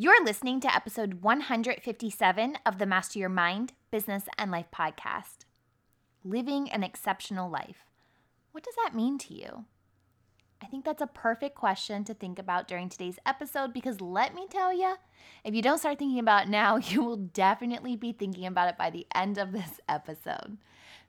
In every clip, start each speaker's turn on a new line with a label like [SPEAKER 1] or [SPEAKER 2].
[SPEAKER 1] You're listening to episode 157 of the Master Your Mind, Business, and Life podcast. Living an exceptional life. What does that mean to you? I think that's a perfect question to think about during today's episode because let me tell you, if you don't start thinking about it now, you will definitely be thinking about it by the end of this episode.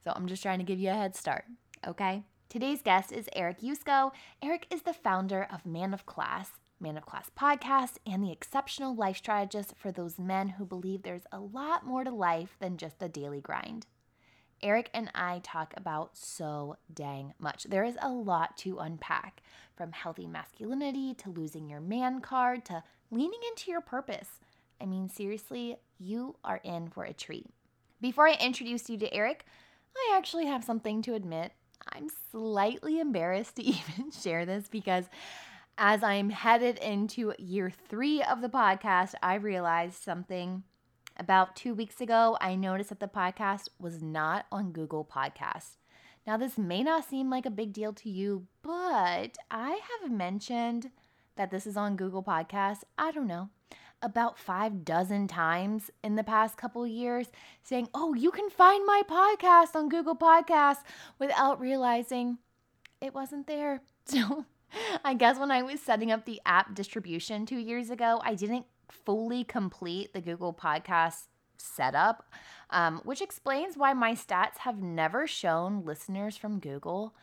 [SPEAKER 1] So I'm just trying to give you a head start, okay? Today's guest is Eric Yusko. Eric is the founder of Man of Class, Man of Class podcast, and the exceptional life strategist for those men who believe there's a lot more to life than just the daily grind. Eric and I talk about so dang much. There is a lot to unpack from healthy masculinity to losing your man card to leaning into your purpose. I mean, seriously, you are in for a treat. Before I introduce you to Eric, I actually have something to admit. I'm slightly embarrassed to even share this because as I'm headed into year three of the podcast, I realized something about two weeks ago, I noticed that the podcast was not on Google Podcasts. Now, this may not seem like a big deal to you, but I have mentioned that this is on Google Podcasts, I don't know, about five dozen times in the past couple years, saying, Oh, you can find my podcast on Google Podcasts without realizing it wasn't there. So I guess when I was setting up the app distribution two years ago, I didn't fully complete the Google Podcast setup, um, which explains why my stats have never shown listeners from Google.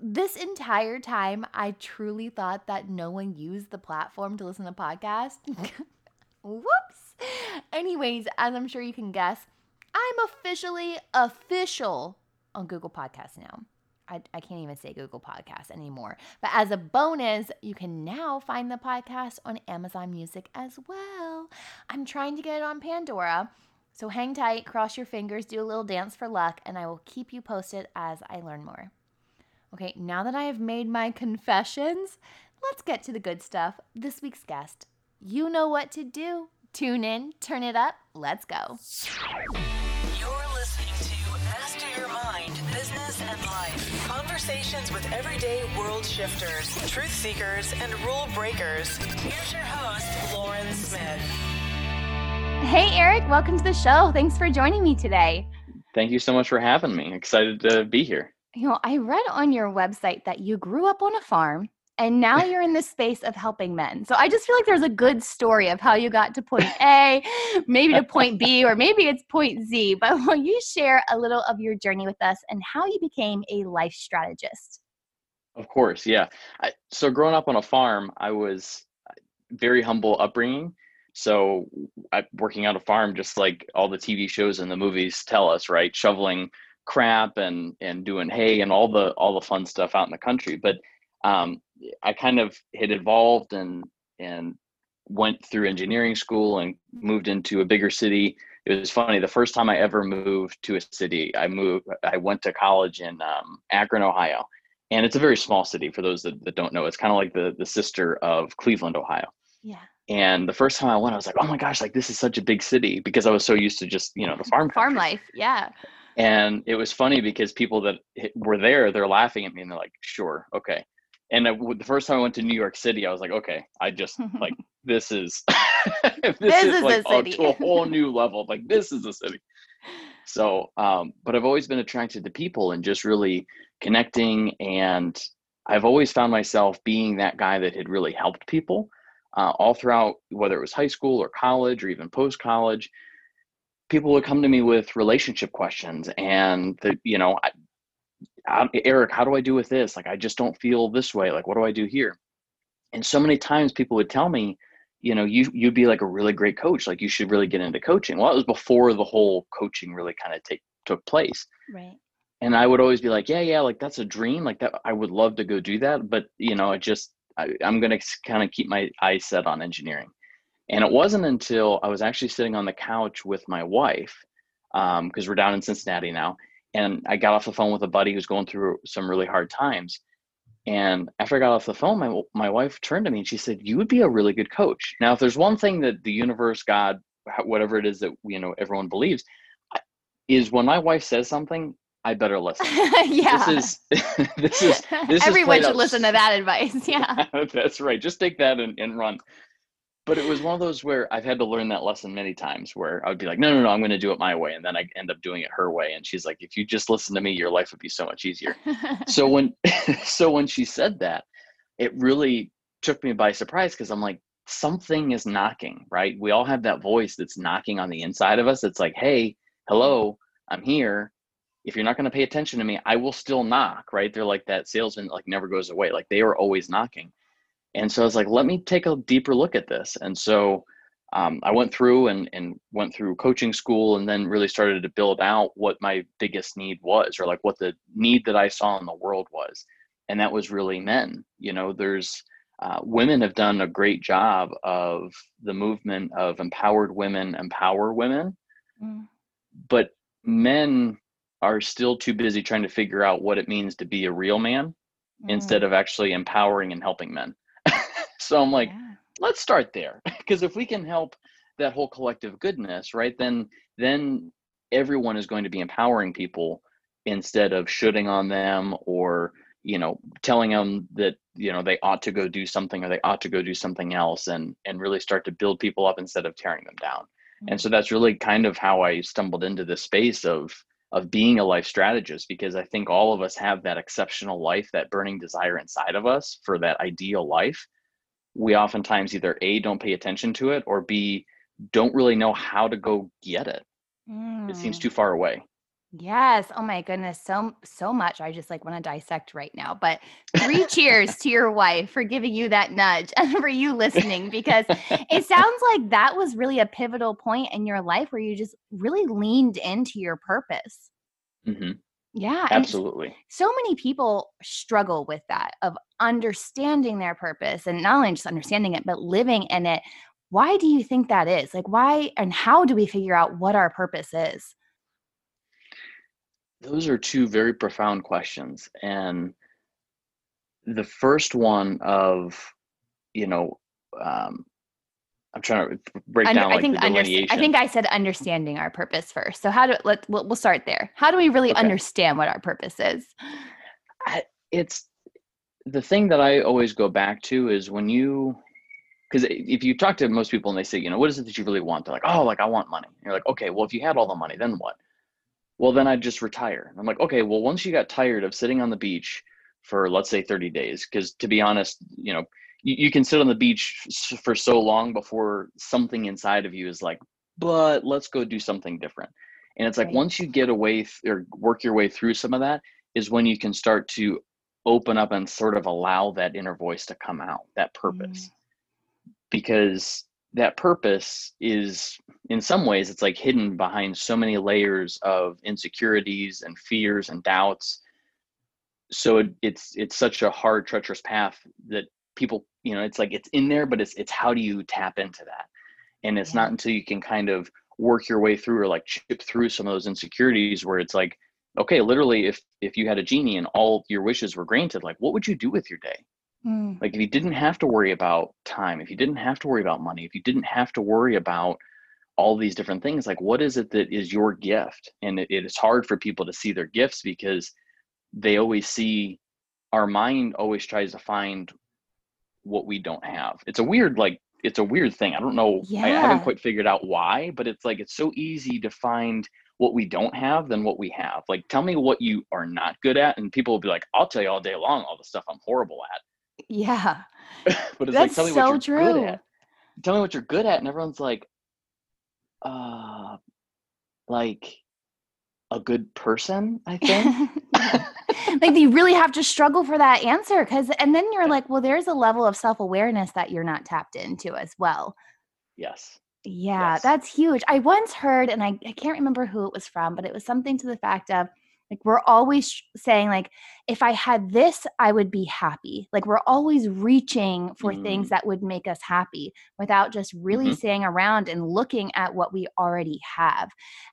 [SPEAKER 1] This entire time, I truly thought that no one used the platform to listen to podcasts. Whoops. Anyways, as I'm sure you can guess, I'm officially official on Google Podcasts now. I, I can't even say Google Podcasts anymore. But as a bonus, you can now find the podcast on Amazon Music as well. I'm trying to get it on Pandora. So hang tight, cross your fingers, do a little dance for luck, and I will keep you posted as I learn more. Okay, now that I have made my confessions, let's get to the good stuff. This week's guest. You know what to do. Tune in, turn it up, let's go.
[SPEAKER 2] Conversations with everyday world shifters, truth seekers, and rule breakers. Here's your host, Lauren Smith.
[SPEAKER 1] Hey, Eric, welcome to the show. Thanks for joining me today.
[SPEAKER 3] Thank you so much for having me. Excited to be here.
[SPEAKER 1] You know, I read on your website that you grew up on a farm and now you're in the space of helping men. So I just feel like there's a good story of how you got to point A, maybe to point B, or maybe it's point Z. But will you share a little of your journey with us and how you became a life strategist?
[SPEAKER 3] Of course, yeah. I, so growing up on a farm, I was uh, very humble upbringing. So I, working on a farm, just like all the TV shows and the movies tell us, right? Shoveling crap and and doing hay and all the all the fun stuff out in the country. But um, I kind of had evolved and and went through engineering school and moved into a bigger city. It was funny. The first time I ever moved to a city, I moved. I went to college in um, Akron, Ohio, and it's a very small city. For those that, that don't know, it's kind of like the the sister of Cleveland, Ohio.
[SPEAKER 1] Yeah.
[SPEAKER 3] And the first time I went, I was like, "Oh my gosh! Like this is such a big city," because I was so used to just you know the farm
[SPEAKER 1] farm life. Yeah.
[SPEAKER 3] And it was funny because people that were there, they're laughing at me and they're like, "Sure, okay." And I, the first time I went to New York City, I was like, okay, I just like this is this,
[SPEAKER 1] this, is, is
[SPEAKER 3] like
[SPEAKER 1] a,
[SPEAKER 3] to a whole new level. Like this is a city. So, um, but I've always been attracted to people and just really connecting, and I've always found myself being that guy that had really helped people uh, all throughout, whether it was high school or college or even post college. People would come to me with relationship questions, and the, you know, I, Eric, how do I do with this? Like, I just don't feel this way. Like, what do I do here? And so many times people would tell me, you know, you you'd be like a really great coach. Like, you should really get into coaching. Well, it was before the whole coaching really kind of take took place.
[SPEAKER 1] Right.
[SPEAKER 3] And I would always be like, yeah, yeah, like that's a dream. Like that, I would love to go do that. But you know, it just I, I'm gonna kind of keep my eyes set on engineering. And it wasn't until I was actually sitting on the couch with my wife, because um, we're down in Cincinnati now, and I got off the phone with a buddy who's going through some really hard times. And after I got off the phone, my my wife turned to me and she said, "You would be a really good coach." Now, if there's one thing that the universe, God, whatever it is that you know everyone believes, is when my wife says something, I better listen.
[SPEAKER 1] yeah.
[SPEAKER 3] This is this is this
[SPEAKER 1] everyone
[SPEAKER 3] is
[SPEAKER 1] should listen to that advice. Yeah.
[SPEAKER 3] That's right. Just take that and, and run. But it was one of those where I've had to learn that lesson many times where I would be like, no, no, no, I'm going to do it my way. And then I end up doing it her way. And she's like, if you just listen to me, your life would be so much easier. so when, so when she said that, it really took me by surprise because I'm like, something is knocking, right? We all have that voice that's knocking on the inside of us. It's like, hey, hello, I'm here. If you're not going to pay attention to me, I will still knock, right? They're like that salesman, like never goes away. Like they are always knocking. And so I was like, let me take a deeper look at this. And so um, I went through and, and went through coaching school and then really started to build out what my biggest need was or like what the need that I saw in the world was. And that was really men. You know, there's uh, women have done a great job of the movement of empowered women empower women. Mm. But men are still too busy trying to figure out what it means to be a real man mm. instead of actually empowering and helping men. So I'm like, yeah. let's start there because if we can help that whole collective goodness, right? Then then everyone is going to be empowering people instead of shooting on them or you know telling them that you know they ought to go do something or they ought to go do something else and and really start to build people up instead of tearing them down mm-hmm. and so that's really kind of how i stumbled into this space of of being a life strategist because i think all of us have that exceptional life that burning desire inside of us for that ideal life we oftentimes either a don't pay attention to it or b don't really know how to go get it mm. it seems mm. too far away
[SPEAKER 1] Yes. Oh my goodness. So so much. I just like want to dissect right now. But three cheers to your wife for giving you that nudge and for you listening because it sounds like that was really a pivotal point in your life where you just really leaned into your purpose.
[SPEAKER 3] Mm-hmm.
[SPEAKER 1] Yeah.
[SPEAKER 3] Absolutely.
[SPEAKER 1] So many people struggle with that of understanding their purpose and not only just understanding it, but living in it. Why do you think that is? Like, why and how do we figure out what our purpose is?
[SPEAKER 3] Those are two very profound questions. And the first one of, you know, um, I'm trying to break Under, down like I think delineation.
[SPEAKER 1] I think I said understanding our purpose first. So how do let we'll, we'll start there. How do we really okay. understand what our purpose is?
[SPEAKER 3] I, it's the thing that I always go back to is when you because if you talk to most people and they say, you know, what is it that you really want? They're like, oh, like I want money. And you're like, okay, well, if you had all the money, then what? well then i'd just retire And i'm like okay well once you got tired of sitting on the beach for let's say 30 days because to be honest you know you, you can sit on the beach for so long before something inside of you is like but let's go do something different and it's like right. once you get away th- or work your way through some of that is when you can start to open up and sort of allow that inner voice to come out that purpose mm. because that purpose is in some ways it's like hidden behind so many layers of insecurities and fears and doubts so it, it's it's such a hard treacherous path that people you know it's like it's in there but it's it's how do you tap into that and it's yeah. not until you can kind of work your way through or like chip through some of those insecurities where it's like okay literally if if you had a genie and all your wishes were granted like what would you do with your day Mm. Like if you didn't have to worry about time, if you didn't have to worry about money, if you didn't have to worry about all these different things, like what is it that is your gift? And it, it is hard for people to see their gifts because they always see our mind always tries to find what we don't have. It's a weird like it's a weird thing. I don't know. Yeah. I haven't quite figured out why, but it's like it's so easy to find what we don't have than what we have. Like tell me what you are not good at and people will be like, I'll tell you all day long all the stuff I'm horrible at.
[SPEAKER 1] Yeah.
[SPEAKER 3] but it's That's like, tell me so what you're true. good at. Tell me what you're good at. And everyone's like, uh, like a good person, I think.
[SPEAKER 1] like you really have to struggle for that answer because and then you're like well there's a level of self-awareness that you're not tapped into as well
[SPEAKER 3] yes
[SPEAKER 1] yeah yes. that's huge i once heard and I, I can't remember who it was from but it was something to the fact of like we're always saying like if I had this I would be happy. Like we're always reaching for mm. things that would make us happy without just really mm-hmm. staying around and looking at what we already have.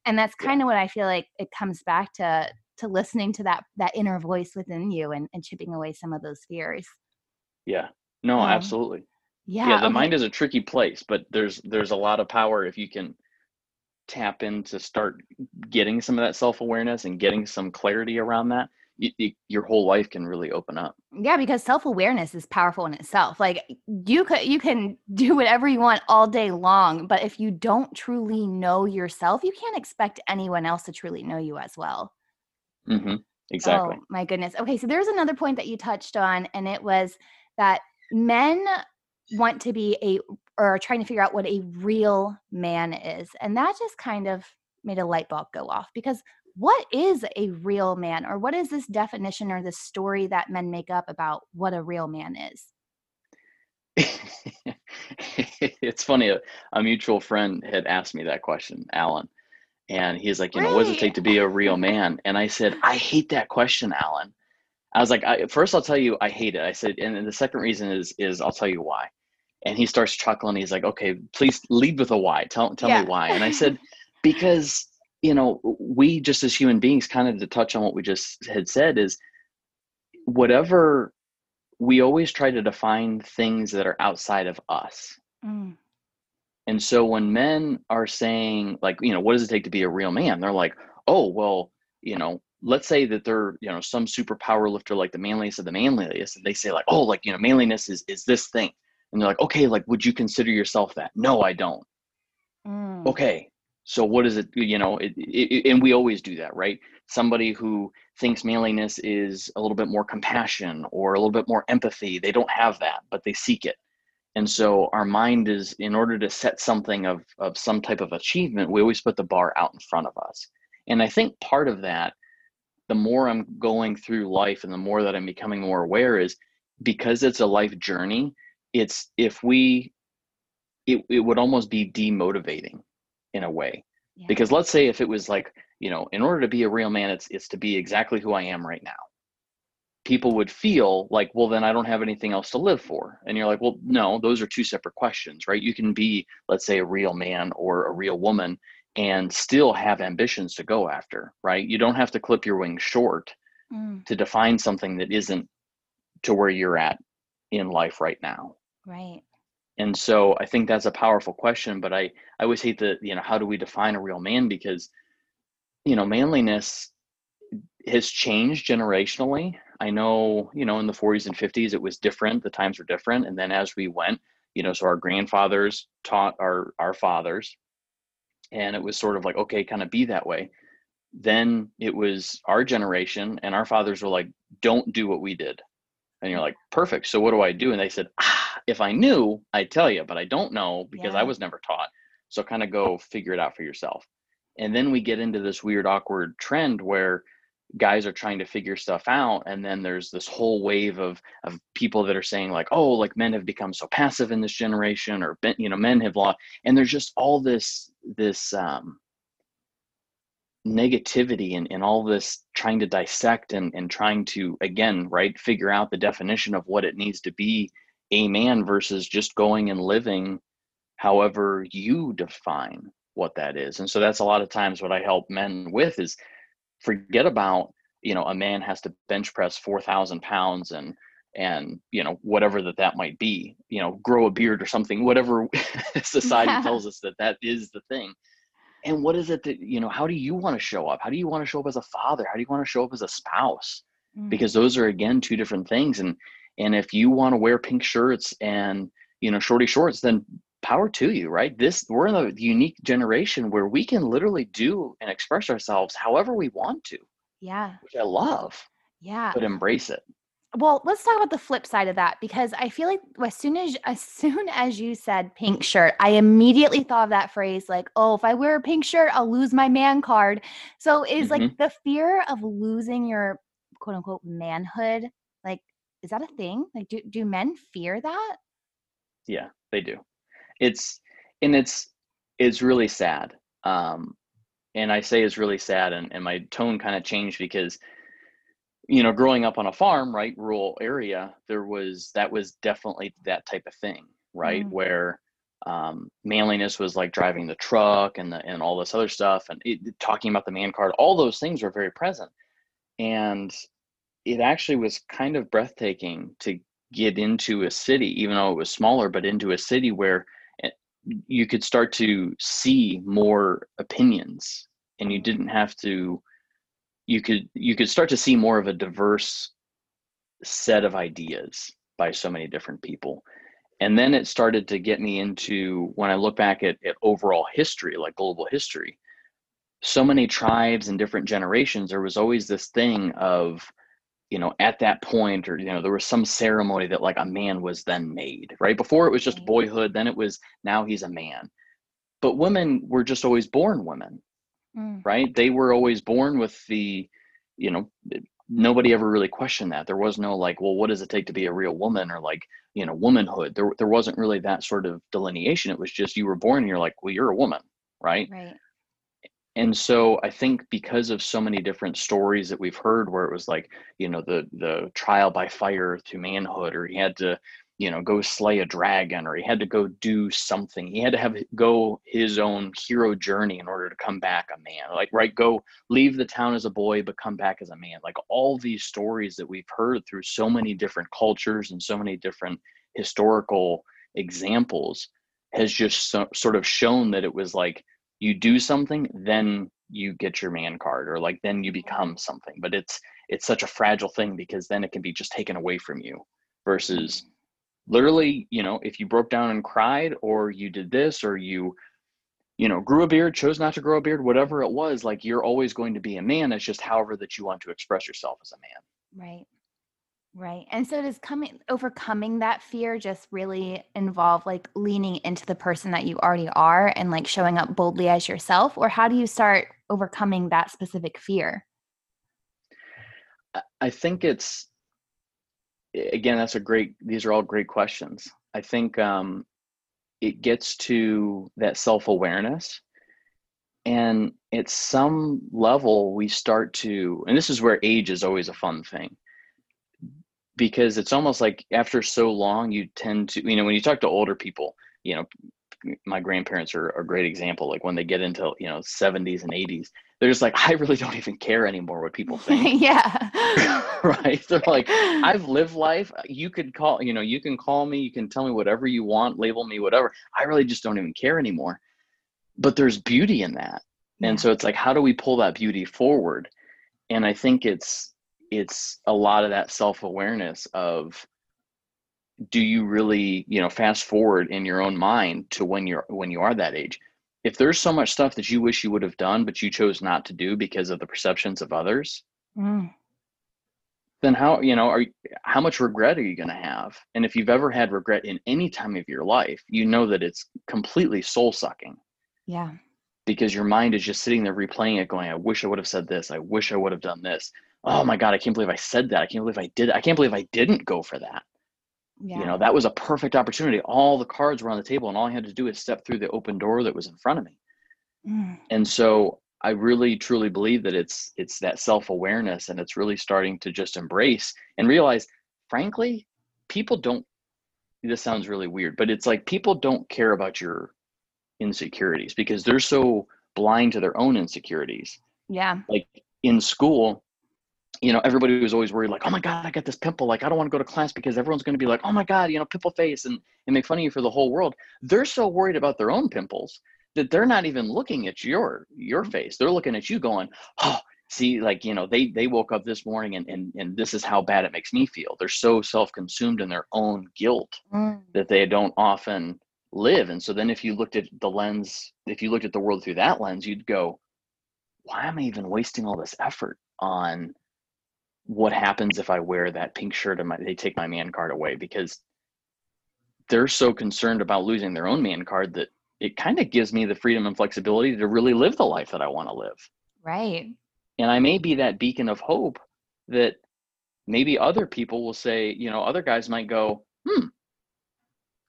[SPEAKER 1] And that's kind of what I feel like it comes back to to listening to that that inner voice within you and, and chipping away some of those fears.
[SPEAKER 3] Yeah. No, um, absolutely. Yeah. Yeah, the okay. mind is a tricky place, but there's there's a lot of power if you can tap in to start getting some of that self-awareness and getting some clarity around that y- y- your whole life can really open up.
[SPEAKER 1] Yeah, because self-awareness is powerful in itself. Like you could you can do whatever you want all day long, but if you don't truly know yourself, you can't expect anyone else to truly know you as well.
[SPEAKER 3] Hmm Exactly.
[SPEAKER 1] Oh my goodness. Okay, so there's another point that you touched on, and it was that men want to be a or are trying to figure out what a real man is. And that just kind of made a light bulb go off because what is a real man or what is this definition or this story that men make up about what a real man is?
[SPEAKER 3] it's funny. A, a mutual friend had asked me that question, Alan, and he's like, you know, what does it take to be a real man? And I said, I hate that question, Alan. I was like, I, first I'll tell you, I hate it. I said, and then the second reason is, is I'll tell you why. And he starts chuckling. He's like, okay, please lead with a why. Tell, tell
[SPEAKER 1] Yeah.
[SPEAKER 3] me why. And I said, because you know, we just as human beings, kind of to touch on what we just had said, is whatever we always try to define things that are outside of us.
[SPEAKER 1] Mm,
[SPEAKER 3] And so when men are saying, like, you know, what does it take to be a real man? They're like, oh, well, you know, let's say that they're, you know, some super power lifter like the manliest of the manliest, and they say, like, oh, like, you know, manliness is is this thing. And they're like, okay, like, would you consider yourself that? No, I don't.
[SPEAKER 1] mm,
[SPEAKER 3] Okay. So what is it, you know, it, it, and we always do that, right? Somebody who thinks manliness is a little bit more compassion or a little bit more empathy, they don't have that, but they seek it. And so our mind is, in order to set something of, of some type of achievement, we always put the bar out in front of us. And I think part of that, the more I'm going through life and the more that I'm becoming more aware is because it's a life journey, it's if we, it, it would almost be demotivating in a way.
[SPEAKER 1] yeah.
[SPEAKER 3] Because let's say if it was like, you know, in order to be a real man, it's, it's to be exactly who I am right now people would feel like, well, then I don't have anything else to live for. And you're like, well, no, those are two separate questions, right? You can be, let's say, a real man or a real woman and still have ambitions to go after, right? You don't have to clip your wings short
[SPEAKER 1] Mm,
[SPEAKER 3] to define something that isn't to where you're at in life right now.
[SPEAKER 1] right.
[SPEAKER 3] And so I think that's a powerful question, but I, I always hate the, you know, how do we define a real man? Because, you know, manliness has changed generationally. I know, you know, in the 40s and 50s, it was different. The times were different. And then as we went, you know, so our grandfathers taught our, our fathers, and it was sort of like, okay, kind of be that way. Then it was our generation, and our fathers were like, don't do what we did. And you're like, perfect. So what do I do? And they said, ah, if I knew, I'd tell you, but I don't know because I was never taught. So kind of go figure it out for yourself. And then we get into this weird, awkward trend where guys are trying to figure stuff out and then there's this whole wave of of people that are saying like oh like men have become so passive in this generation or you know men have lost and there's just all this this um negativity and, and all this trying to dissect and, and trying to again right figure out the definition of what it needs to be a man versus just going and living however you define what that is and so that's a lot of times what i help men with is forget about you know a man has to bench press 4000 pounds and and you know whatever that that might be you know grow a beard or something whatever society
[SPEAKER 1] Yeah.
[SPEAKER 3] tells us that that is the thing. And what is it that you know how do you want to show up? How do you want to show up as a father? How do you want to show up as a spouse?
[SPEAKER 1] Mm,
[SPEAKER 3] because those are again two different things and and if you want to wear pink shirts and you know shorty shorts then power to you right this we're in a unique generation where we can literally do and express ourselves however we want to
[SPEAKER 1] yeah.
[SPEAKER 3] which i love
[SPEAKER 1] Yeah.
[SPEAKER 3] but embrace it
[SPEAKER 1] Well, let's talk about the flip side of that because I feel like as soon as as soon as you said pink shirt, I immediately thought of that phrase like, "Oh, if I wear a pink shirt, I'll lose my man card." So is like mm-hmm. the fear of losing your quote unquote manhood like is that a thing? Like do do men fear that?
[SPEAKER 3] yeah they do it's and it's it's really sad um and i say it's really sad and, and my tone kind of changed because you know growing up on a farm right rural area there was that was definitely that type of thing right
[SPEAKER 1] Mm.
[SPEAKER 3] where um, manliness was like driving the truck and the, and all this other stuff and it, talking about the man card all those things were very present and it actually was kind of breathtaking to get into a city even though it was smaller but into a city where you could start to see more opinions and you didn't have to you could you could start to see more of a diverse set of ideas by so many different people. And then it started to get me into when i look back at, at overall history like global history so many tribes and different generations there was always this thing of you know at that point or you know there was some ceremony that like a man was then made right? Before it was just boyhood then it was now he's a man. But women were just always born women mm. right? They were always born with the you know nobody ever really questioned that. There was no like well what does it take to be a real woman? or like you know womanhood. There, there wasn't really that sort of delineation. It was just you were born and you're like well you're a woman right?
[SPEAKER 1] Right
[SPEAKER 3] and so i think because of so many different stories that we've heard where it was like you know the the trial by fire to manhood or he had to you know go slay a dragon or he had to go do something. He had to have go his own hero journey in order to come back a man. Like right go leave the town as a boy but come back as a man. Like all these stories that we've heard through so many different cultures and so many different historical examples has just so, sort of shown that it was like you do something then you get your man card or like then you become something but it's it's such a fragile thing because then it can be just taken away from you versus mm-hmm. literally you know if you broke down and cried or you did this or you you know grew a beard chose not to grow a beard whatever it was like you're always going to be a man. It's just however that you want to express yourself as a man.
[SPEAKER 1] Right right and so does coming overcoming that fear just really involve like leaning into the person that you already are and like showing up boldly as yourself or how do you start overcoming that specific fear
[SPEAKER 3] i think it's again, that's a great, these are all great questions. I think um, it gets to that self awareness. And at some level, we start to, and this is where age is always a fun thing because it's almost like after so long, you tend to, you know, when you talk to older people, you know, my grandparents are a great example. Like when they get into, you know, 70s and 80s, they're just like, I really don't even care anymore what people think.
[SPEAKER 1] yeah.
[SPEAKER 3] right. They're like, I've lived life. You could call, you know, you can call me, you can tell me whatever you want, label me, whatever. I really just don't even care anymore. But there's beauty in that. Yeah. And so it's like, how do we pull that beauty forward? And I think it's it's a lot of that self-awareness of do you really, you know, fast forward in your own mind to when you're when you are that age? If there's so much stuff that you wish you would have done but you chose not to do because of the perceptions of others mm. then how you know are how much regret are you going to have? And if you've ever had regret in any time of your life you know that it's completely soul sucking
[SPEAKER 1] yeah.
[SPEAKER 3] Because your mind is just sitting there replaying it going i wish i would have said this. I wish i would have done this oh my god i can't believe i said that i can't believe i did i can't believe i didn't go for that yeah. You know, that was a perfect opportunity. All the cards were on the table, and all I had to do is step through the open door that was in front of me. Mm. And so I really truly believe that it's it's that self-awareness and it's really starting to just embrace and realize, frankly, people don't this sounds really weird, but it's like people don't care about your insecurities because they're so blind to their own insecurities.
[SPEAKER 1] Yeah.
[SPEAKER 3] Like in school, you know, everybody was always worried, like, oh my God, I got this pimple. Like, I don't want to go to class because everyone's going to be like, oh my God, you know, pimple face and, and make fun of you for the whole world. They're so worried about their own pimples that they're not even looking at your your face. They're looking at you going, oh, see, like, you know, they they woke up this morning and and, and this is how bad it makes me feel. They're so self-consumed in their own guilt mm. that they don't often live. And so then if you looked at the lens, if you looked at the world through that lens, you'd go, why am I even wasting all this effort on what happens if I wear that pink shirt and my, they take my man card away because they're so concerned about losing their own man card that it kind of gives me the freedom and flexibility to really live the life that I want to live.
[SPEAKER 1] Right.
[SPEAKER 3] And I may be that beacon of hope that maybe other people will say, you know, other guys might go, hmm,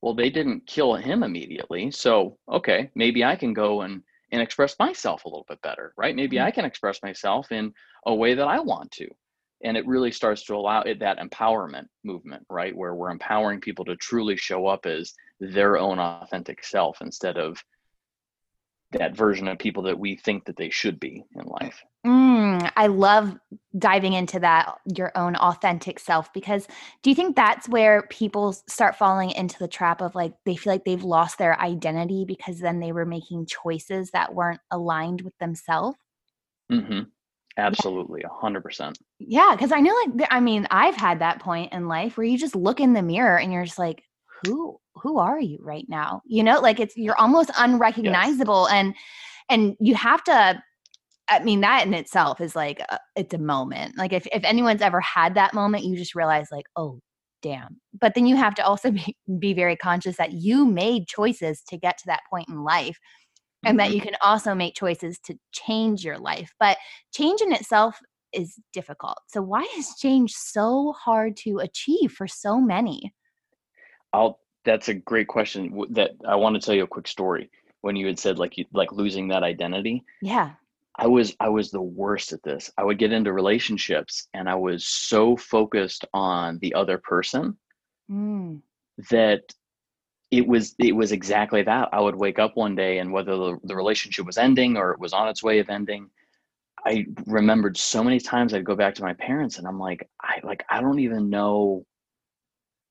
[SPEAKER 3] well, they didn't kill him immediately. So, okay, maybe I can go and, and express myself a little bit better, right? Maybe mm-hmm. I can express myself in a way that I want to and it really starts to allow it that empowerment movement right where we're empowering people to truly show up as their own authentic self instead of that version of people that we think that they should be in life
[SPEAKER 1] mm, i love diving into that your own authentic self because do you think that's where people start falling into the trap of like they feel like they've lost their identity because then they were making choices that weren't aligned with themselves
[SPEAKER 3] mm-hmm. Absolutely, a hundred percent.
[SPEAKER 1] Yeah, because I know, like, I mean, I've had that point in life where you just look in the mirror and you're just like, who, who are you right now? You know, like it's you're almost unrecognizable, and and you have to. I mean, that in itself is like a, it's a moment. Like if if anyone's ever had that moment, you just realize like, oh, damn. But then you have to also be be very conscious that you made choices to get to that point in life and that
[SPEAKER 3] Mhm.
[SPEAKER 1] you can also make choices to change your life. But change in itself is difficult. So why is change so hard to achieve for so many?
[SPEAKER 3] I'll. That's a great question. That I want to tell you a quick story. When you had said like you like losing that identity,
[SPEAKER 1] Yeah.
[SPEAKER 3] I was I was the worst at this. I would get into relationships and I was so focused on the other person
[SPEAKER 1] Mm.
[SPEAKER 3] that it was it was exactly that. I would wake up one day and whether the, the relationship was ending or it was on its way of ending, I remembered so many times I'd go back to my parents and I'm like, I like I don't even know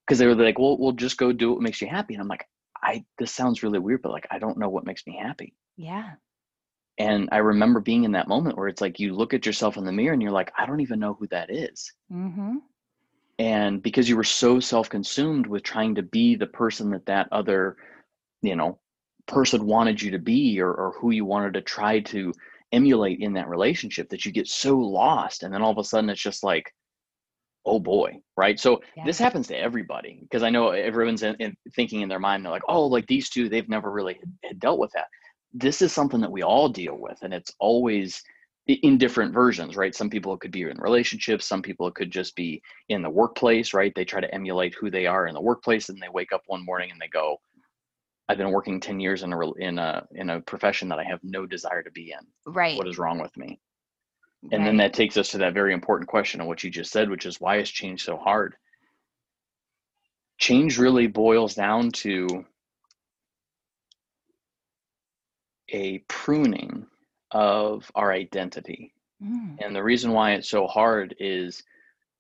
[SPEAKER 3] because they were like, well, we'll just go do what makes you happy. And I'm like, I this sounds really weird, but like I don't know what makes me happy.
[SPEAKER 1] Yeah.
[SPEAKER 3] And I remember being in that moment where it's like you look at yourself in the mirror and you're like, I don't even know who that is.
[SPEAKER 1] Mm-hmm.
[SPEAKER 3] And because you were so self-consumed with trying to be the person that that other, you know, person wanted you to be or, or who you wanted to try to emulate in that relationship that you get so lost. And then all of a sudden it's just like, oh boy, right? So
[SPEAKER 1] Yeah.
[SPEAKER 3] this happens to everybody because I know everyone's in, in thinking in their mind, they're like, oh, like these two, they've never really had, dealt with that. This is something that we all deal with, and it's always in different versions, right? Some people it could be in relationships, some people it could just be in the workplace, right? They try to emulate who they are in the workplace, and they wake up one morning and they go, "I've been working ten years in a in a in a profession that I have no desire to be in.
[SPEAKER 1] Right.
[SPEAKER 3] What is wrong with me?" And then that takes us to that very important question of what you just said, which is why is change so hard? Change really boils down to a pruning of our identity.
[SPEAKER 1] Mm.
[SPEAKER 3] And the reason why it's so hard is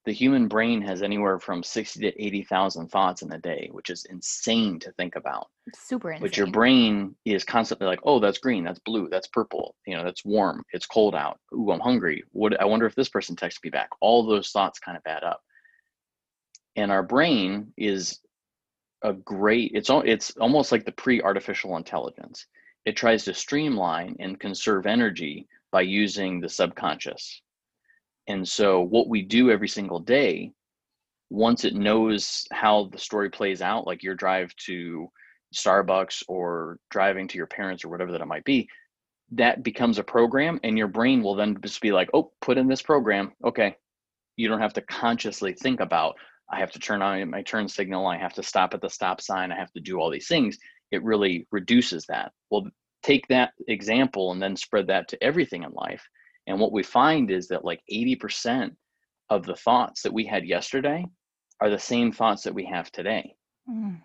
[SPEAKER 3] the human brain has anywhere from 60 to 80,000 thoughts in a day, which is insane to think about.
[SPEAKER 1] Super insane.
[SPEAKER 3] But your brain is constantly like, oh, that's green, that's blue, that's purple, you know, that's warm, it's cold out. Ooh, I'm hungry. What I wonder if this person texts me back. All those thoughts kind of add up. And our brain is a great it's it's almost like the pre-artificial intelligence. It tries to streamline and conserve energy by using the subconscious. And so what we do every single day once it knows how the story plays out, like your drive to Starbucks or driving to your parents or whatever that it might be, that becomes a program, and your brain will then just be like, oh, put in this program. Okay. You don't have to consciously think about, I have to turn on my turn signal, I have to stop at the stop sign, I have to do all these things. It really reduces that. Well, take that example and then spread that to everything in life. And what we find is that like 80% of the thoughts that we had yesterday are the same thoughts that we have today.
[SPEAKER 1] Mm.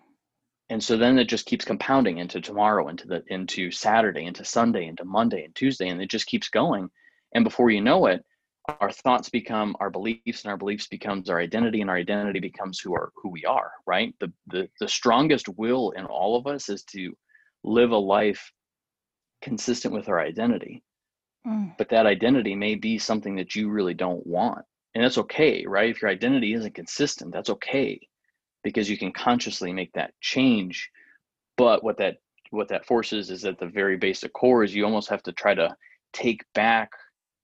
[SPEAKER 3] And so then it just keeps compounding into tomorrow, into the into Saturday, into Sunday, into Monday and Tuesday, and it just keeps going. And before you know it, our thoughts become our beliefs, and our beliefs becomes our identity, and our identity becomes who are who we are. Right. The the the strongest will in all of us is to live a life consistent with our identity
[SPEAKER 1] Mm.
[SPEAKER 3] but that identity may be something that you really don't want and that's okay right if your identity isn't consistent that's okay because you can consciously make that change but what that what that forces is at the very basic core is you almost have to try to take back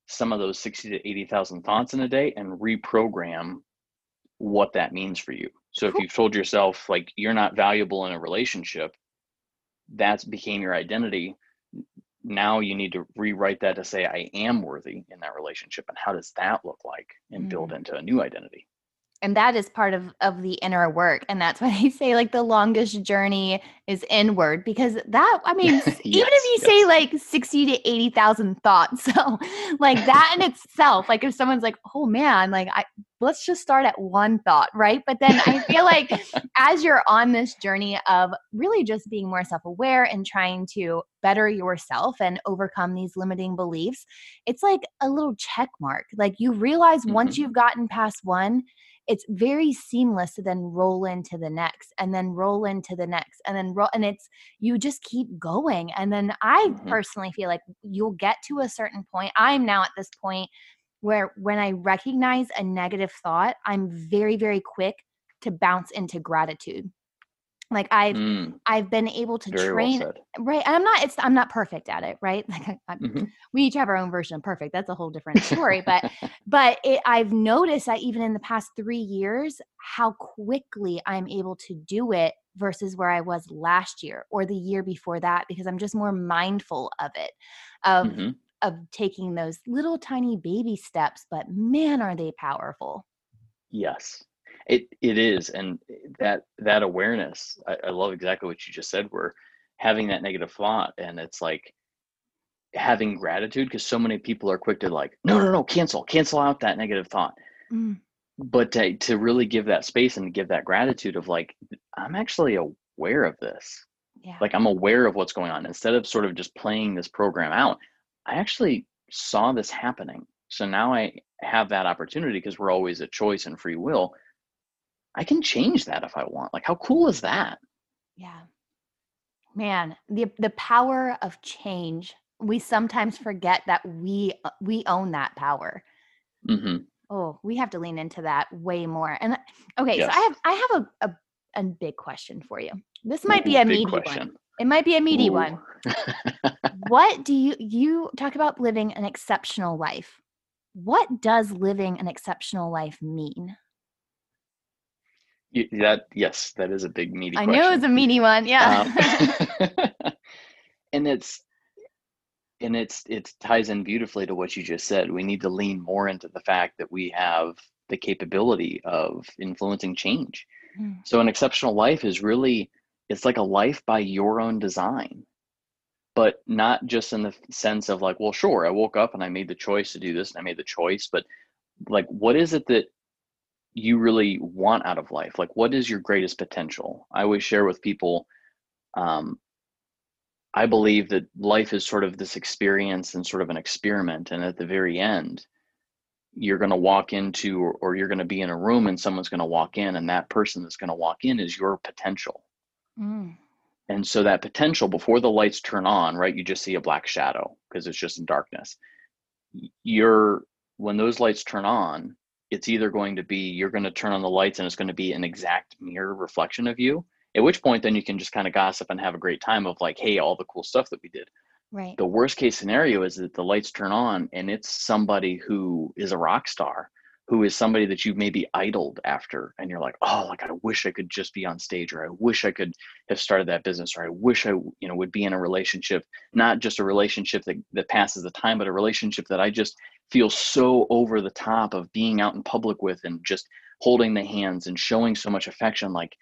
[SPEAKER 3] some of those 60 to 80,000 thoughts in a day and reprogram what that means for you. So if you've told yourself like you're not valuable in a relationship that's became your identity. Now you need to rewrite that to say i am worthy in that relationship and how does that look like and build mm-hmm. into a new identity
[SPEAKER 1] and that is part of of the inner work and that's why they say like the longest journey is inward because that i mean s- even if you say like 60 to 80,000 thoughts so like that in itself like if someone's like oh man like i let's just start at one thought right? But then i feel like as you're on this journey of really just being more self-aware and trying to better yourself and overcome these limiting beliefs it's like a little check mark. Like you realize once
[SPEAKER 3] Mhm.
[SPEAKER 1] you've gotten past one it's very seamless to then roll into the next and then roll into the next and then roll and it's you just keep going and then i
[SPEAKER 3] Mhm.
[SPEAKER 1] personally feel like you'll get to a certain point i'm now at this point where when I recognize a negative thought, I'm very, very quick to bounce into gratitude. Like I've
[SPEAKER 3] Mm,
[SPEAKER 1] I've been able to
[SPEAKER 3] very
[SPEAKER 1] train
[SPEAKER 3] said.
[SPEAKER 1] right. I'm not it's I'm not perfect at it, right? Like I, I'm,
[SPEAKER 3] Mhm.
[SPEAKER 1] we each have our own version of perfect. That's a whole different story. But but it, I've noticed that even in the past three years, how quickly I'm able to do it versus where I was last year or the year before that, because I'm just more mindful of it, of
[SPEAKER 3] Mhm.
[SPEAKER 1] of taking those little tiny baby steps. But man, are they powerful!
[SPEAKER 3] Yes, it it is, and that that awareness, I, I love exactly what you just said. We're having that negative thought, and it's like having gratitude because so many people are quick to like, no, no, no, cancel, cancel out that negative thought.
[SPEAKER 1] Mm,
[SPEAKER 3] But to to really give that space and give that gratitude of like, I'm actually aware of this.
[SPEAKER 1] yeah.
[SPEAKER 3] Like I'm aware of what's going on. Instead of sort of just playing this program out, I actually saw this happening. So now I have that opportunity because we're always a choice and free will. I can change that if I want. Like, how cool is that?
[SPEAKER 1] Yeah. Man, the the power of change. We sometimes forget that we uh, we own that power.
[SPEAKER 3] hmm
[SPEAKER 1] Oh, we have to lean into that way more. And okay, so I have I have a, a a big question for you. This might be a
[SPEAKER 3] Big
[SPEAKER 1] meaty one. It might be a meaty
[SPEAKER 3] Ooh.
[SPEAKER 1] one. What do you you talk about living an exceptional life? What does living an exceptional life mean?
[SPEAKER 3] That yes, that is a big meaty
[SPEAKER 1] I
[SPEAKER 3] question.
[SPEAKER 1] know it's a meaty one. Yeah.
[SPEAKER 3] Um, and it's and it's it ties in beautifully to what you just said. We need to lean more into the fact that we have the capability of influencing change.
[SPEAKER 1] Mm,
[SPEAKER 3] So an exceptional life is really it's like a life by your own design. But not just in the sense of like, well, sure, I woke up and I made the choice to do this and I made the choice, but like what is it that you really want out of life? Like what is your greatest potential? I always share with people um, I believe that life is sort of this experience and sort of an experiment. And at the very end, you're going to walk into or, or you're going to be in a room and someone's going to walk in, and that person that's going to walk in is your potential.
[SPEAKER 1] mm,
[SPEAKER 3] And so that potential, before the lights turn on, right, you just see a black shadow because it's just in darkness. You're, when those lights turn on, it's either going to be you're going to turn on the lights and it's going to be an exact mirror reflection of you, at which point then you can just kind of gossip and have a great time of like, hey, all the cool stuff that we did
[SPEAKER 1] right.
[SPEAKER 3] the worst case scenario is that the lights turn on and it's somebody who is a rock star who is somebody that you've maybe idled after and you're like oh like i wish i could just be on stage or i wish i could have started that business or i wish i you know would be in a relationship not just a relationship that, that passes the time but a relationship that i just feel so over the top of being out in public with and just holding the hands and showing so much affection like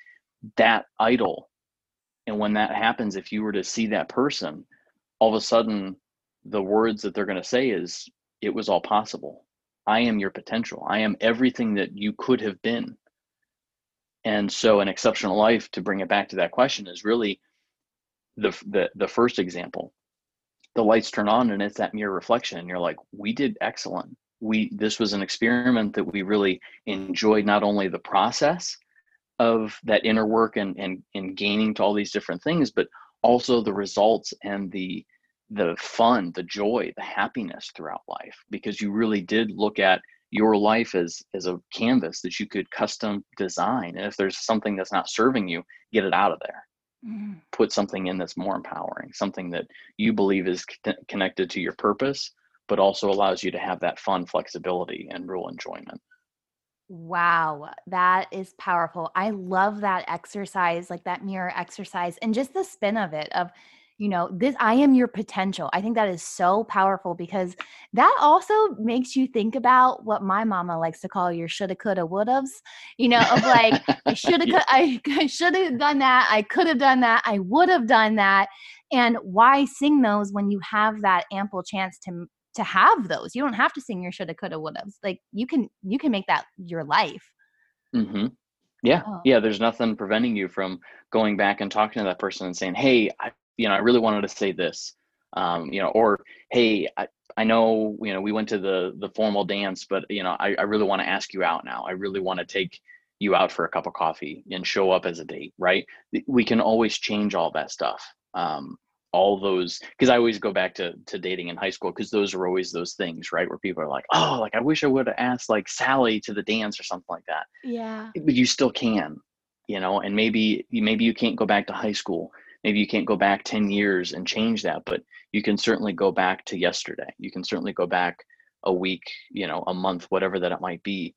[SPEAKER 3] that idol. And when that happens if you were to see that person all of a sudden the words that they're going to say is it was all possible i am your potential. I am everything that you could have been. And so an exceptional life to bring it back to that question is really the the, the first example. The lights turn on and it's that mirror reflection and you're like we did excellent. We this was an experiment that we really enjoyed not only the process of that inner work and and, and gaining to all these different things but also the results and the the fun the joy the happiness throughout life because you really did look at your life as as a canvas that you could custom design and if there's something that's not serving you get it out of there.
[SPEAKER 1] Mm,
[SPEAKER 3] put something in that's more empowering something that you believe is con- connected to your purpose but also allows you to have that fun flexibility and real enjoyment.
[SPEAKER 1] Wow, that is powerful. I love that exercise, like that mirror exercise, and just the spin of it of, you know, this I am your potential. I think that is so powerful because that also makes you think about what my mama likes to call your shoulda, coulda, woulda's, you know, of like, I shoulda,
[SPEAKER 3] Yeah.
[SPEAKER 1] I, I should have done that. I could have done that. I would have done that. And why sing those when you have that ample chance to to have those? You don't have to sing your shoulda, coulda, woulda's. Like you can you can make that your life.
[SPEAKER 3] mm-hmm. Yeah,
[SPEAKER 1] Oh.
[SPEAKER 3] yeah. There's nothing preventing you from going back and talking to that person and saying, "Hey, I, you know, I really wanted to say this," um, you know, or "Hey, I, I know, you know, we went to the the formal dance, but you know, I, I really want to ask you out now. I really want to take you out for a cup of coffee and show up as a date, right? We can always change all that stuff. Um, all those because I always go back to to dating in high school because those are always those things, right? Where people are like, oh, like I wish I would have asked like Sally to the dance or something like that.
[SPEAKER 1] Yeah.
[SPEAKER 3] But you still can, you know, and maybe maybe you can't go back to high school. Maybe you can't go back 10 years and change that, but you can certainly go back to yesterday. You can certainly go back a week, you know, a month, whatever that it might be,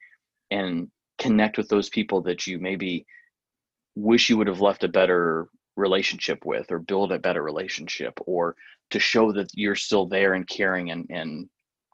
[SPEAKER 3] and connect with those people that you maybe wish you would have left a better relationship with or build a better relationship or to show that you're still there and caring and, and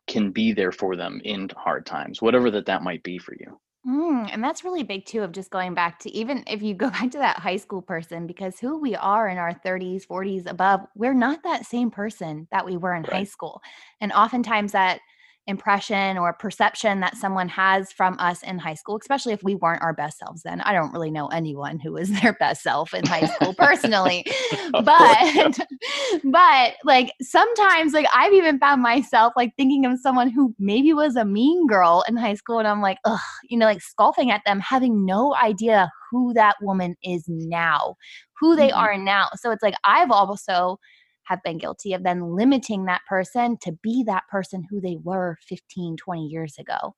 [SPEAKER 3] can be there for them in hard times whatever that that might be for you
[SPEAKER 1] Mm, and that's really big too of just going back to even if you go back to that high school person because who we are in our 30s 40s above we're not that same person that we were in high school. And oftentimes that impression or perception that someone has from us in high school, especially if we weren't our best selves then. I don't really know anyone who was their best self in high school personally.
[SPEAKER 3] yeah
[SPEAKER 1] but but like sometimes like I've even found myself like thinking of someone who maybe was a mean girl in high school and I'm like, ugh, you know, like scoffing at them, having no idea who that woman is now, who they
[SPEAKER 3] hmm
[SPEAKER 1] are now. So it's like I've also have been guilty of then limiting that person to be that person who they were 15, 20 years ago.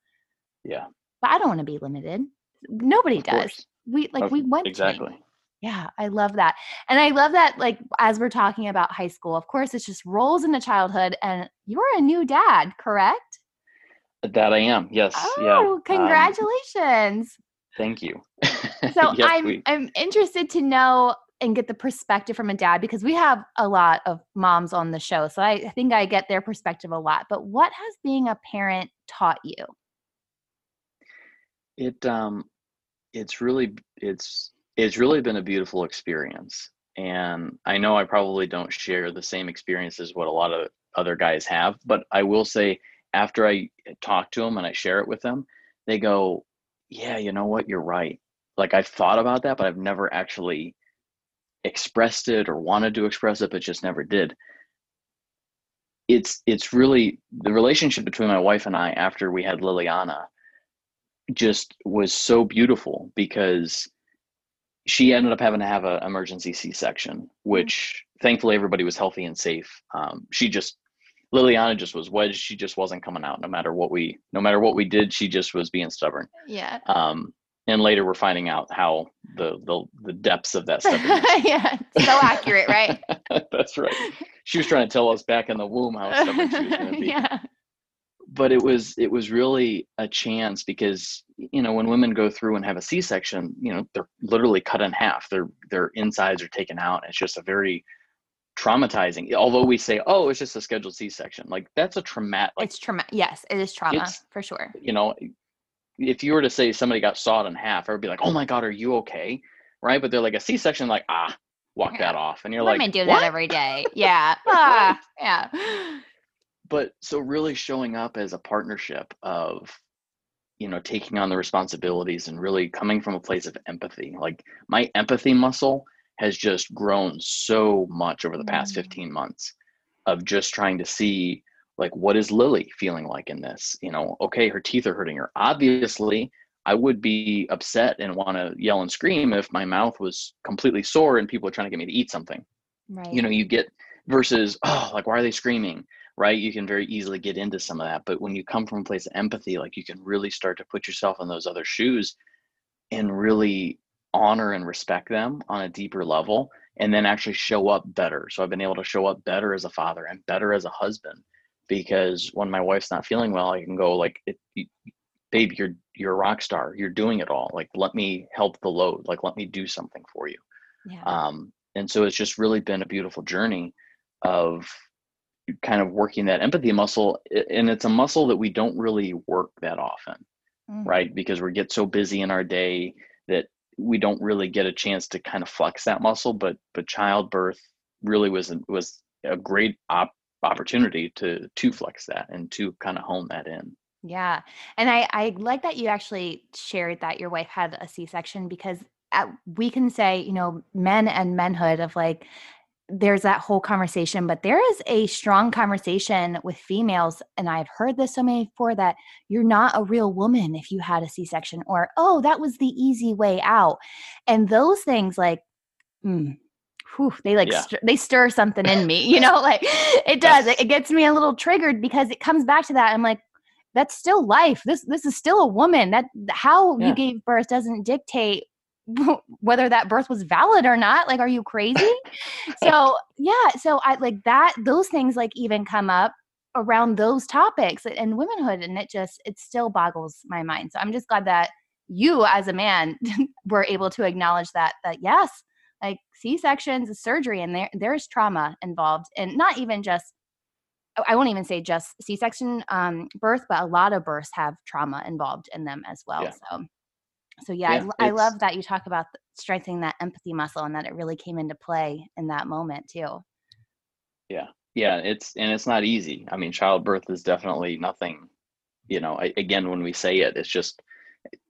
[SPEAKER 3] yeah
[SPEAKER 1] But I don't want to be limited. Nobody
[SPEAKER 3] of
[SPEAKER 1] does.
[SPEAKER 3] course
[SPEAKER 1] We like
[SPEAKER 3] of,
[SPEAKER 1] we went to
[SPEAKER 3] exactly
[SPEAKER 1] yeah, I love that. And I love that, like, as we're talking about high school, of course, it's just rolls into childhood, and you're a new dad, correct?
[SPEAKER 3] that i am yes yeah
[SPEAKER 1] Oh,
[SPEAKER 3] um
[SPEAKER 1] congratulations.
[SPEAKER 3] thank you
[SPEAKER 1] So
[SPEAKER 3] yep
[SPEAKER 1] I'm I'm interested to know and get the perspective from a dad because we have a lot of moms on the show. So I, think I get their perspective a lot. But what has being a parent taught you?
[SPEAKER 3] it um it's really it's it's really been a beautiful experience and i know i probably don't share the same experience as what a lot of other guys have but i will say after i talk to them and i share it with them they go yeah you know what you're right like i've thought about that but i've never actually expressed it or wanted to express it but just never did it's it's really the relationship between my wife and i after we had liliana just was so beautiful because she ended up having to have an emergency C-section, which thankfully everybody was healthy and safe. Um, she just Liliana just was wedged. She just wasn't coming out, no matter what we, no matter what we did. She just was being stubborn.
[SPEAKER 1] Yeah.
[SPEAKER 3] Um, and later we're finding out how the the the depths of that stuff
[SPEAKER 1] yeah. So accurate, right?
[SPEAKER 3] That's right. She was trying to tell us back in the womb how stubborn she was going to be.
[SPEAKER 1] yeah.
[SPEAKER 3] but it was it was really a chance because you know when women go through and have a c-section you know they're literally cut in half their their insides are taken out it's just a very traumatizing although we say oh it's just a scheduled c-section like that's a traumatic like
[SPEAKER 1] It's trauma. Yes, it is trauma for sure.
[SPEAKER 3] you know if you were to say somebody got sawed in half i would be like oh my god are you okay right but they're like a c-section like ah walk
[SPEAKER 1] Yeah.
[SPEAKER 3] that off and you're
[SPEAKER 1] Women
[SPEAKER 3] like
[SPEAKER 1] do
[SPEAKER 3] what?
[SPEAKER 1] that every day. Yeah. Ah, yeah.
[SPEAKER 3] but so really showing up as a partnership of you know taking on the responsibilities and really coming from a place of empathy like my empathy muscle has just grown so much over the past
[SPEAKER 1] Mm.
[SPEAKER 3] 15 months of just trying to see like what is lily feeling like in this? You know okay her teeth are hurting her. Obviously i would be upset and want to yell and scream if my mouth was completely sore and people are trying to get me to eat something.
[SPEAKER 1] Right.
[SPEAKER 3] you know you get versus oh like why are they screaming? Right? You can very easily get into some of that but when you come from a place of empathy like you can really start to put yourself in those other shoes and really honor and respect them on a deeper level and then actually show up better. So i've been able to show up better as a father and better as a husband because when my wife's not feeling well i can go like it, you, babe you're you're a rock star. You're doing it all. Like let me help the load. Like let me do something for you.
[SPEAKER 1] Yeah.
[SPEAKER 3] um, and so it's just really been a beautiful journey of kind of working that empathy muscle and it's a muscle that we don't really work that often
[SPEAKER 1] Mhm.
[SPEAKER 3] right? Because we get so busy in our day that we don't really get a chance to kind of flex that muscle but but childbirth really was a- was a great op- opportunity to to flex that and to kind of hone that in
[SPEAKER 1] Yeah. And I, I like that you actually shared that your wife had a C section because at, we can say, you know, men and menhood of like, there's that whole conversation, but there is a strong conversation with females. And I've heard this so many before that you're not a real woman if you had a C section, or, oh, that was the easy way out. And those things, like, mm, whew, they like
[SPEAKER 3] Yeah.
[SPEAKER 1] stir, they stir something in me, you know, like it does. It, it gets me a little triggered because it comes back to that. I'm like, that's still life. This this is still a woman. That how
[SPEAKER 3] Yeah.
[SPEAKER 1] you gave birth doesn't dictate whether that birth was valid or not. Like, are you crazy? so yeah, so I like that. Those things like even come up around those topics and womanhood, and it just it still boggles my mind. So I'm just glad that you as a man were able to acknowledge that that yes like c-sections surgery and there there's trauma involved and not even just i won't even say just c-section um, birth but a lot of births have trauma involved in them as well
[SPEAKER 3] Yeah.
[SPEAKER 1] so so yeah, I
[SPEAKER 3] Yeah,
[SPEAKER 1] I,
[SPEAKER 3] it's-
[SPEAKER 1] love that you talk about strengthening that empathy muscle and that it really came into play in that moment too
[SPEAKER 3] yeah yeah it's and it's not easy i mean childbirth is definitely nothing you know I, again when we say it it's just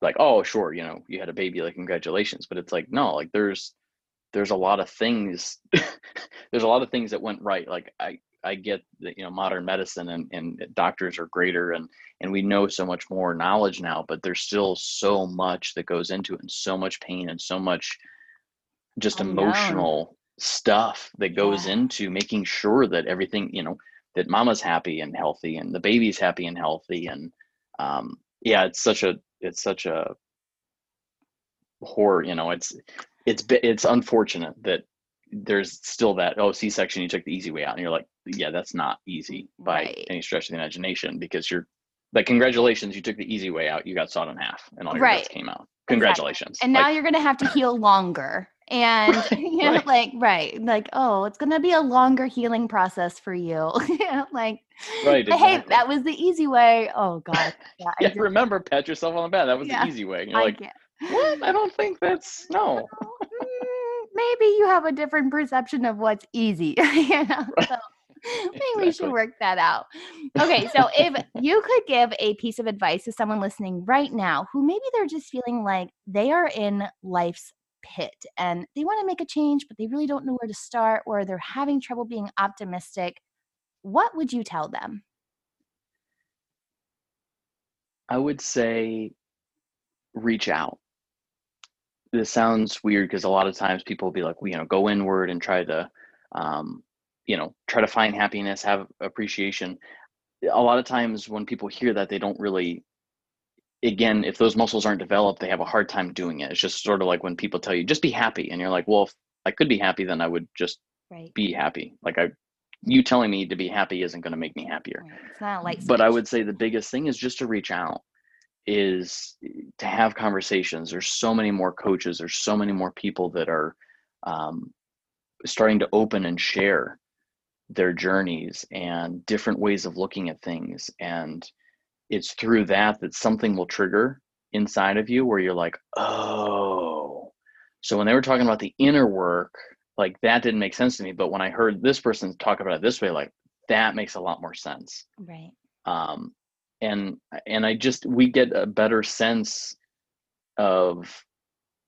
[SPEAKER 3] like oh sure you know you had a baby like congratulations but it's like no like there's there's a lot of things there's a lot of things that went right like i i get that you know modern medicine and, and doctors are greater and and we know so much more knowledge now but there's still so much that goes into it and so much pain and so much just emotional stuff that goes
[SPEAKER 1] Yeah.
[SPEAKER 3] into making sure that everything you know that mama's happy and healthy and the baby's happy and healthy and um yeah it's such a it's such a horror you know it's it's it's unfortunate that there's still that oh c-section you took the easy way out and you're like yeah that's not easy by
[SPEAKER 1] Right.
[SPEAKER 3] any stretch of the imagination because you're like congratulations you took the easy way out you got sawed in half and all your
[SPEAKER 1] Right.
[SPEAKER 3] guts came out. Congratulations.
[SPEAKER 1] And now you're gonna have to heal longer and you know,
[SPEAKER 3] right.
[SPEAKER 1] like right like oh it's gonna be a longer healing process for you. Like
[SPEAKER 3] Right,
[SPEAKER 1] but hey that was the easy way. Oh god. Yeah,
[SPEAKER 3] yeah, remember pat yourself on the back that was
[SPEAKER 1] Yeah,
[SPEAKER 3] the easy way and you're
[SPEAKER 1] I
[SPEAKER 3] like what? I don't think that's no.
[SPEAKER 1] Mm, maybe you have a different perception of what's easy you know so maybe we should work that out. Okay so if you could give a piece of advice to someone listening right now who maybe they're just feeling like they are in life's pit and they want to make a change but they really don't know where to start or they're having trouble being optimistic what would you tell them?
[SPEAKER 3] I would say reach out. This sounds weird because a lot of times people will be like, you know, go inward and try to, um, you know, try to find happiness, have appreciation. A lot of times when people hear that, they don't really, again, if those muscles aren't developed, they have a hard time doing it. It's just sort of like when people tell you, just be happy. And you're like, well, if I could be happy, then I would just
[SPEAKER 1] right
[SPEAKER 3] be happy. Like I, you telling me to be happy isn't going to make me happier
[SPEAKER 1] Right. it's not
[SPEAKER 3] but i would say the biggest thing is just to reach out is to have conversations. There's so many more coaches. There's so many more people that are um, starting to open and share their journeys and different ways of looking at things. And it's through that that something will trigger inside of you where you're like oh. So when they were talking about the inner work like that didn't make sense to me. But when i heard this person talk about it this way like that makes a lot more sense.
[SPEAKER 1] Right.
[SPEAKER 3] Um, and and I just we get a better sense of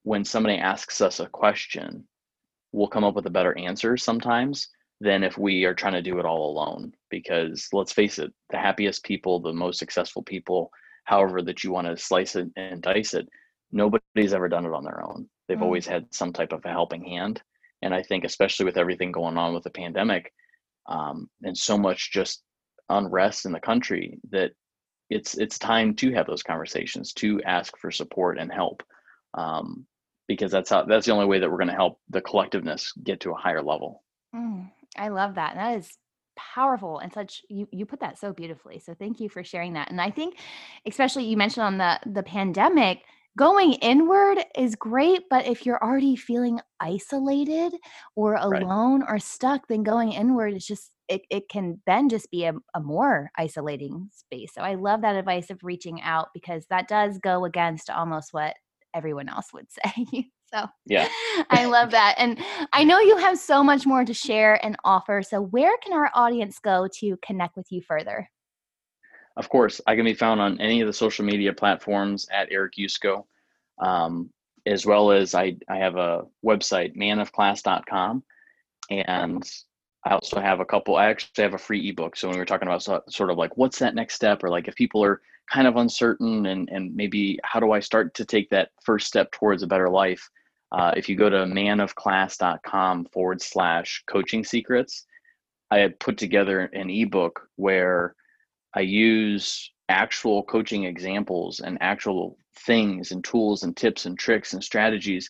[SPEAKER 3] when somebody asks us a question, we'll come up with a better answer sometimes than if we are trying to do it all alone. Because let's face it, the happiest people, the most successful people, however that you want to slice it and dice it, nobody's ever done it on their own. They've
[SPEAKER 1] Mm.
[SPEAKER 3] always had some type of a helping hand. And I think, especially with everything going on with the pandemic, um, and so much just unrest in the country, that it's it's time to have those conversations, to ask for support and help, um, because that's how that's the only way that we're going to help the collectiveness get to a higher level.
[SPEAKER 1] Mm, I love that. That is powerful and such you you put that so beautifully. So thank you for sharing that. And I think especially you mentioned on the the pandemic going inward is great, but if you're already feeling isolated or
[SPEAKER 3] Right.
[SPEAKER 1] alone or stuck, then going inward is just it, it can then just be a, a more isolating space. So I love that advice of reaching out because that does go against almost what everyone else would say. so
[SPEAKER 3] Yeah.
[SPEAKER 1] I love that. And I know you have so much more to share and offer. So, where can our audience go to connect with you further?
[SPEAKER 3] Of course, I can be found on any of the social media platforms at Eric Yusko, um, as well as I, I have a website, manofclass.com. And I also have a couple, I actually have a free ebook. So when we were talking about so, sort of like, what's that next step? Or like if people are kind of uncertain and, and maybe how do I start to take that first step towards a better life? Uh, if you go to manofclass.com forward slash coaching secrets, I had put together an ebook where I use actual coaching examples and actual things and tools and tips and tricks and strategies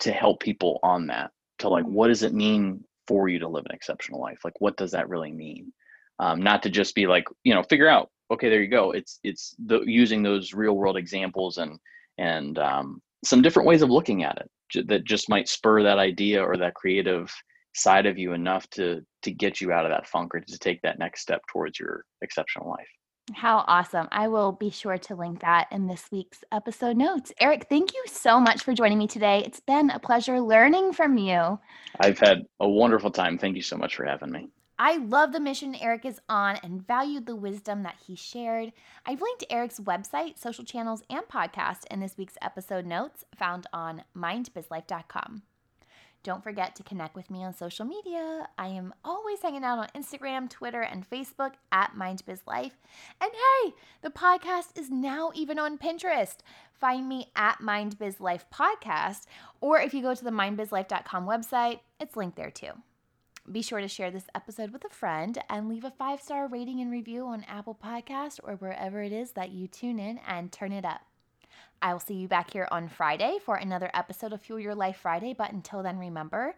[SPEAKER 3] to help people on that. To like, what does it mean for you to live an exceptional life? Like, what does that really mean? Um, not to just be like, you know, figure out. Okay, there you go. It's it's the using those real world examples and and um, some different ways of looking at it that just might spur that idea or that creative side of you enough to to get you out of that funk or to take that next step towards your exceptional life.
[SPEAKER 1] How awesome. I will be sure to link that in this week's episode notes. Eric, thank you so much for joining me today. It's been a pleasure learning from you.
[SPEAKER 3] I've had a wonderful time. Thank you so much for having me.
[SPEAKER 1] I love the mission Eric is on and valued the wisdom that he shared. I've linked Eric's website, social channels, and podcast in this week's episode notes found on mindbizlife.com. Don't forget to connect with me on social media. I am always hanging out on Instagram, Twitter, and Facebook at MindBizLife. And hey, the podcast is now even on Pinterest. Find me at MindBizLife Podcast, or if you go to the mindbizlife.com website, it's linked there too. Be sure to share this episode with a friend and leave a five star rating and review on Apple Podcast or wherever it is that you tune in and turn it up. I will see you back here on Friday for another episode of Fuel Your Life Friday. But until then, remember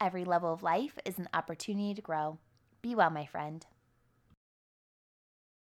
[SPEAKER 1] every level of life is an opportunity to grow. Be well, my friend.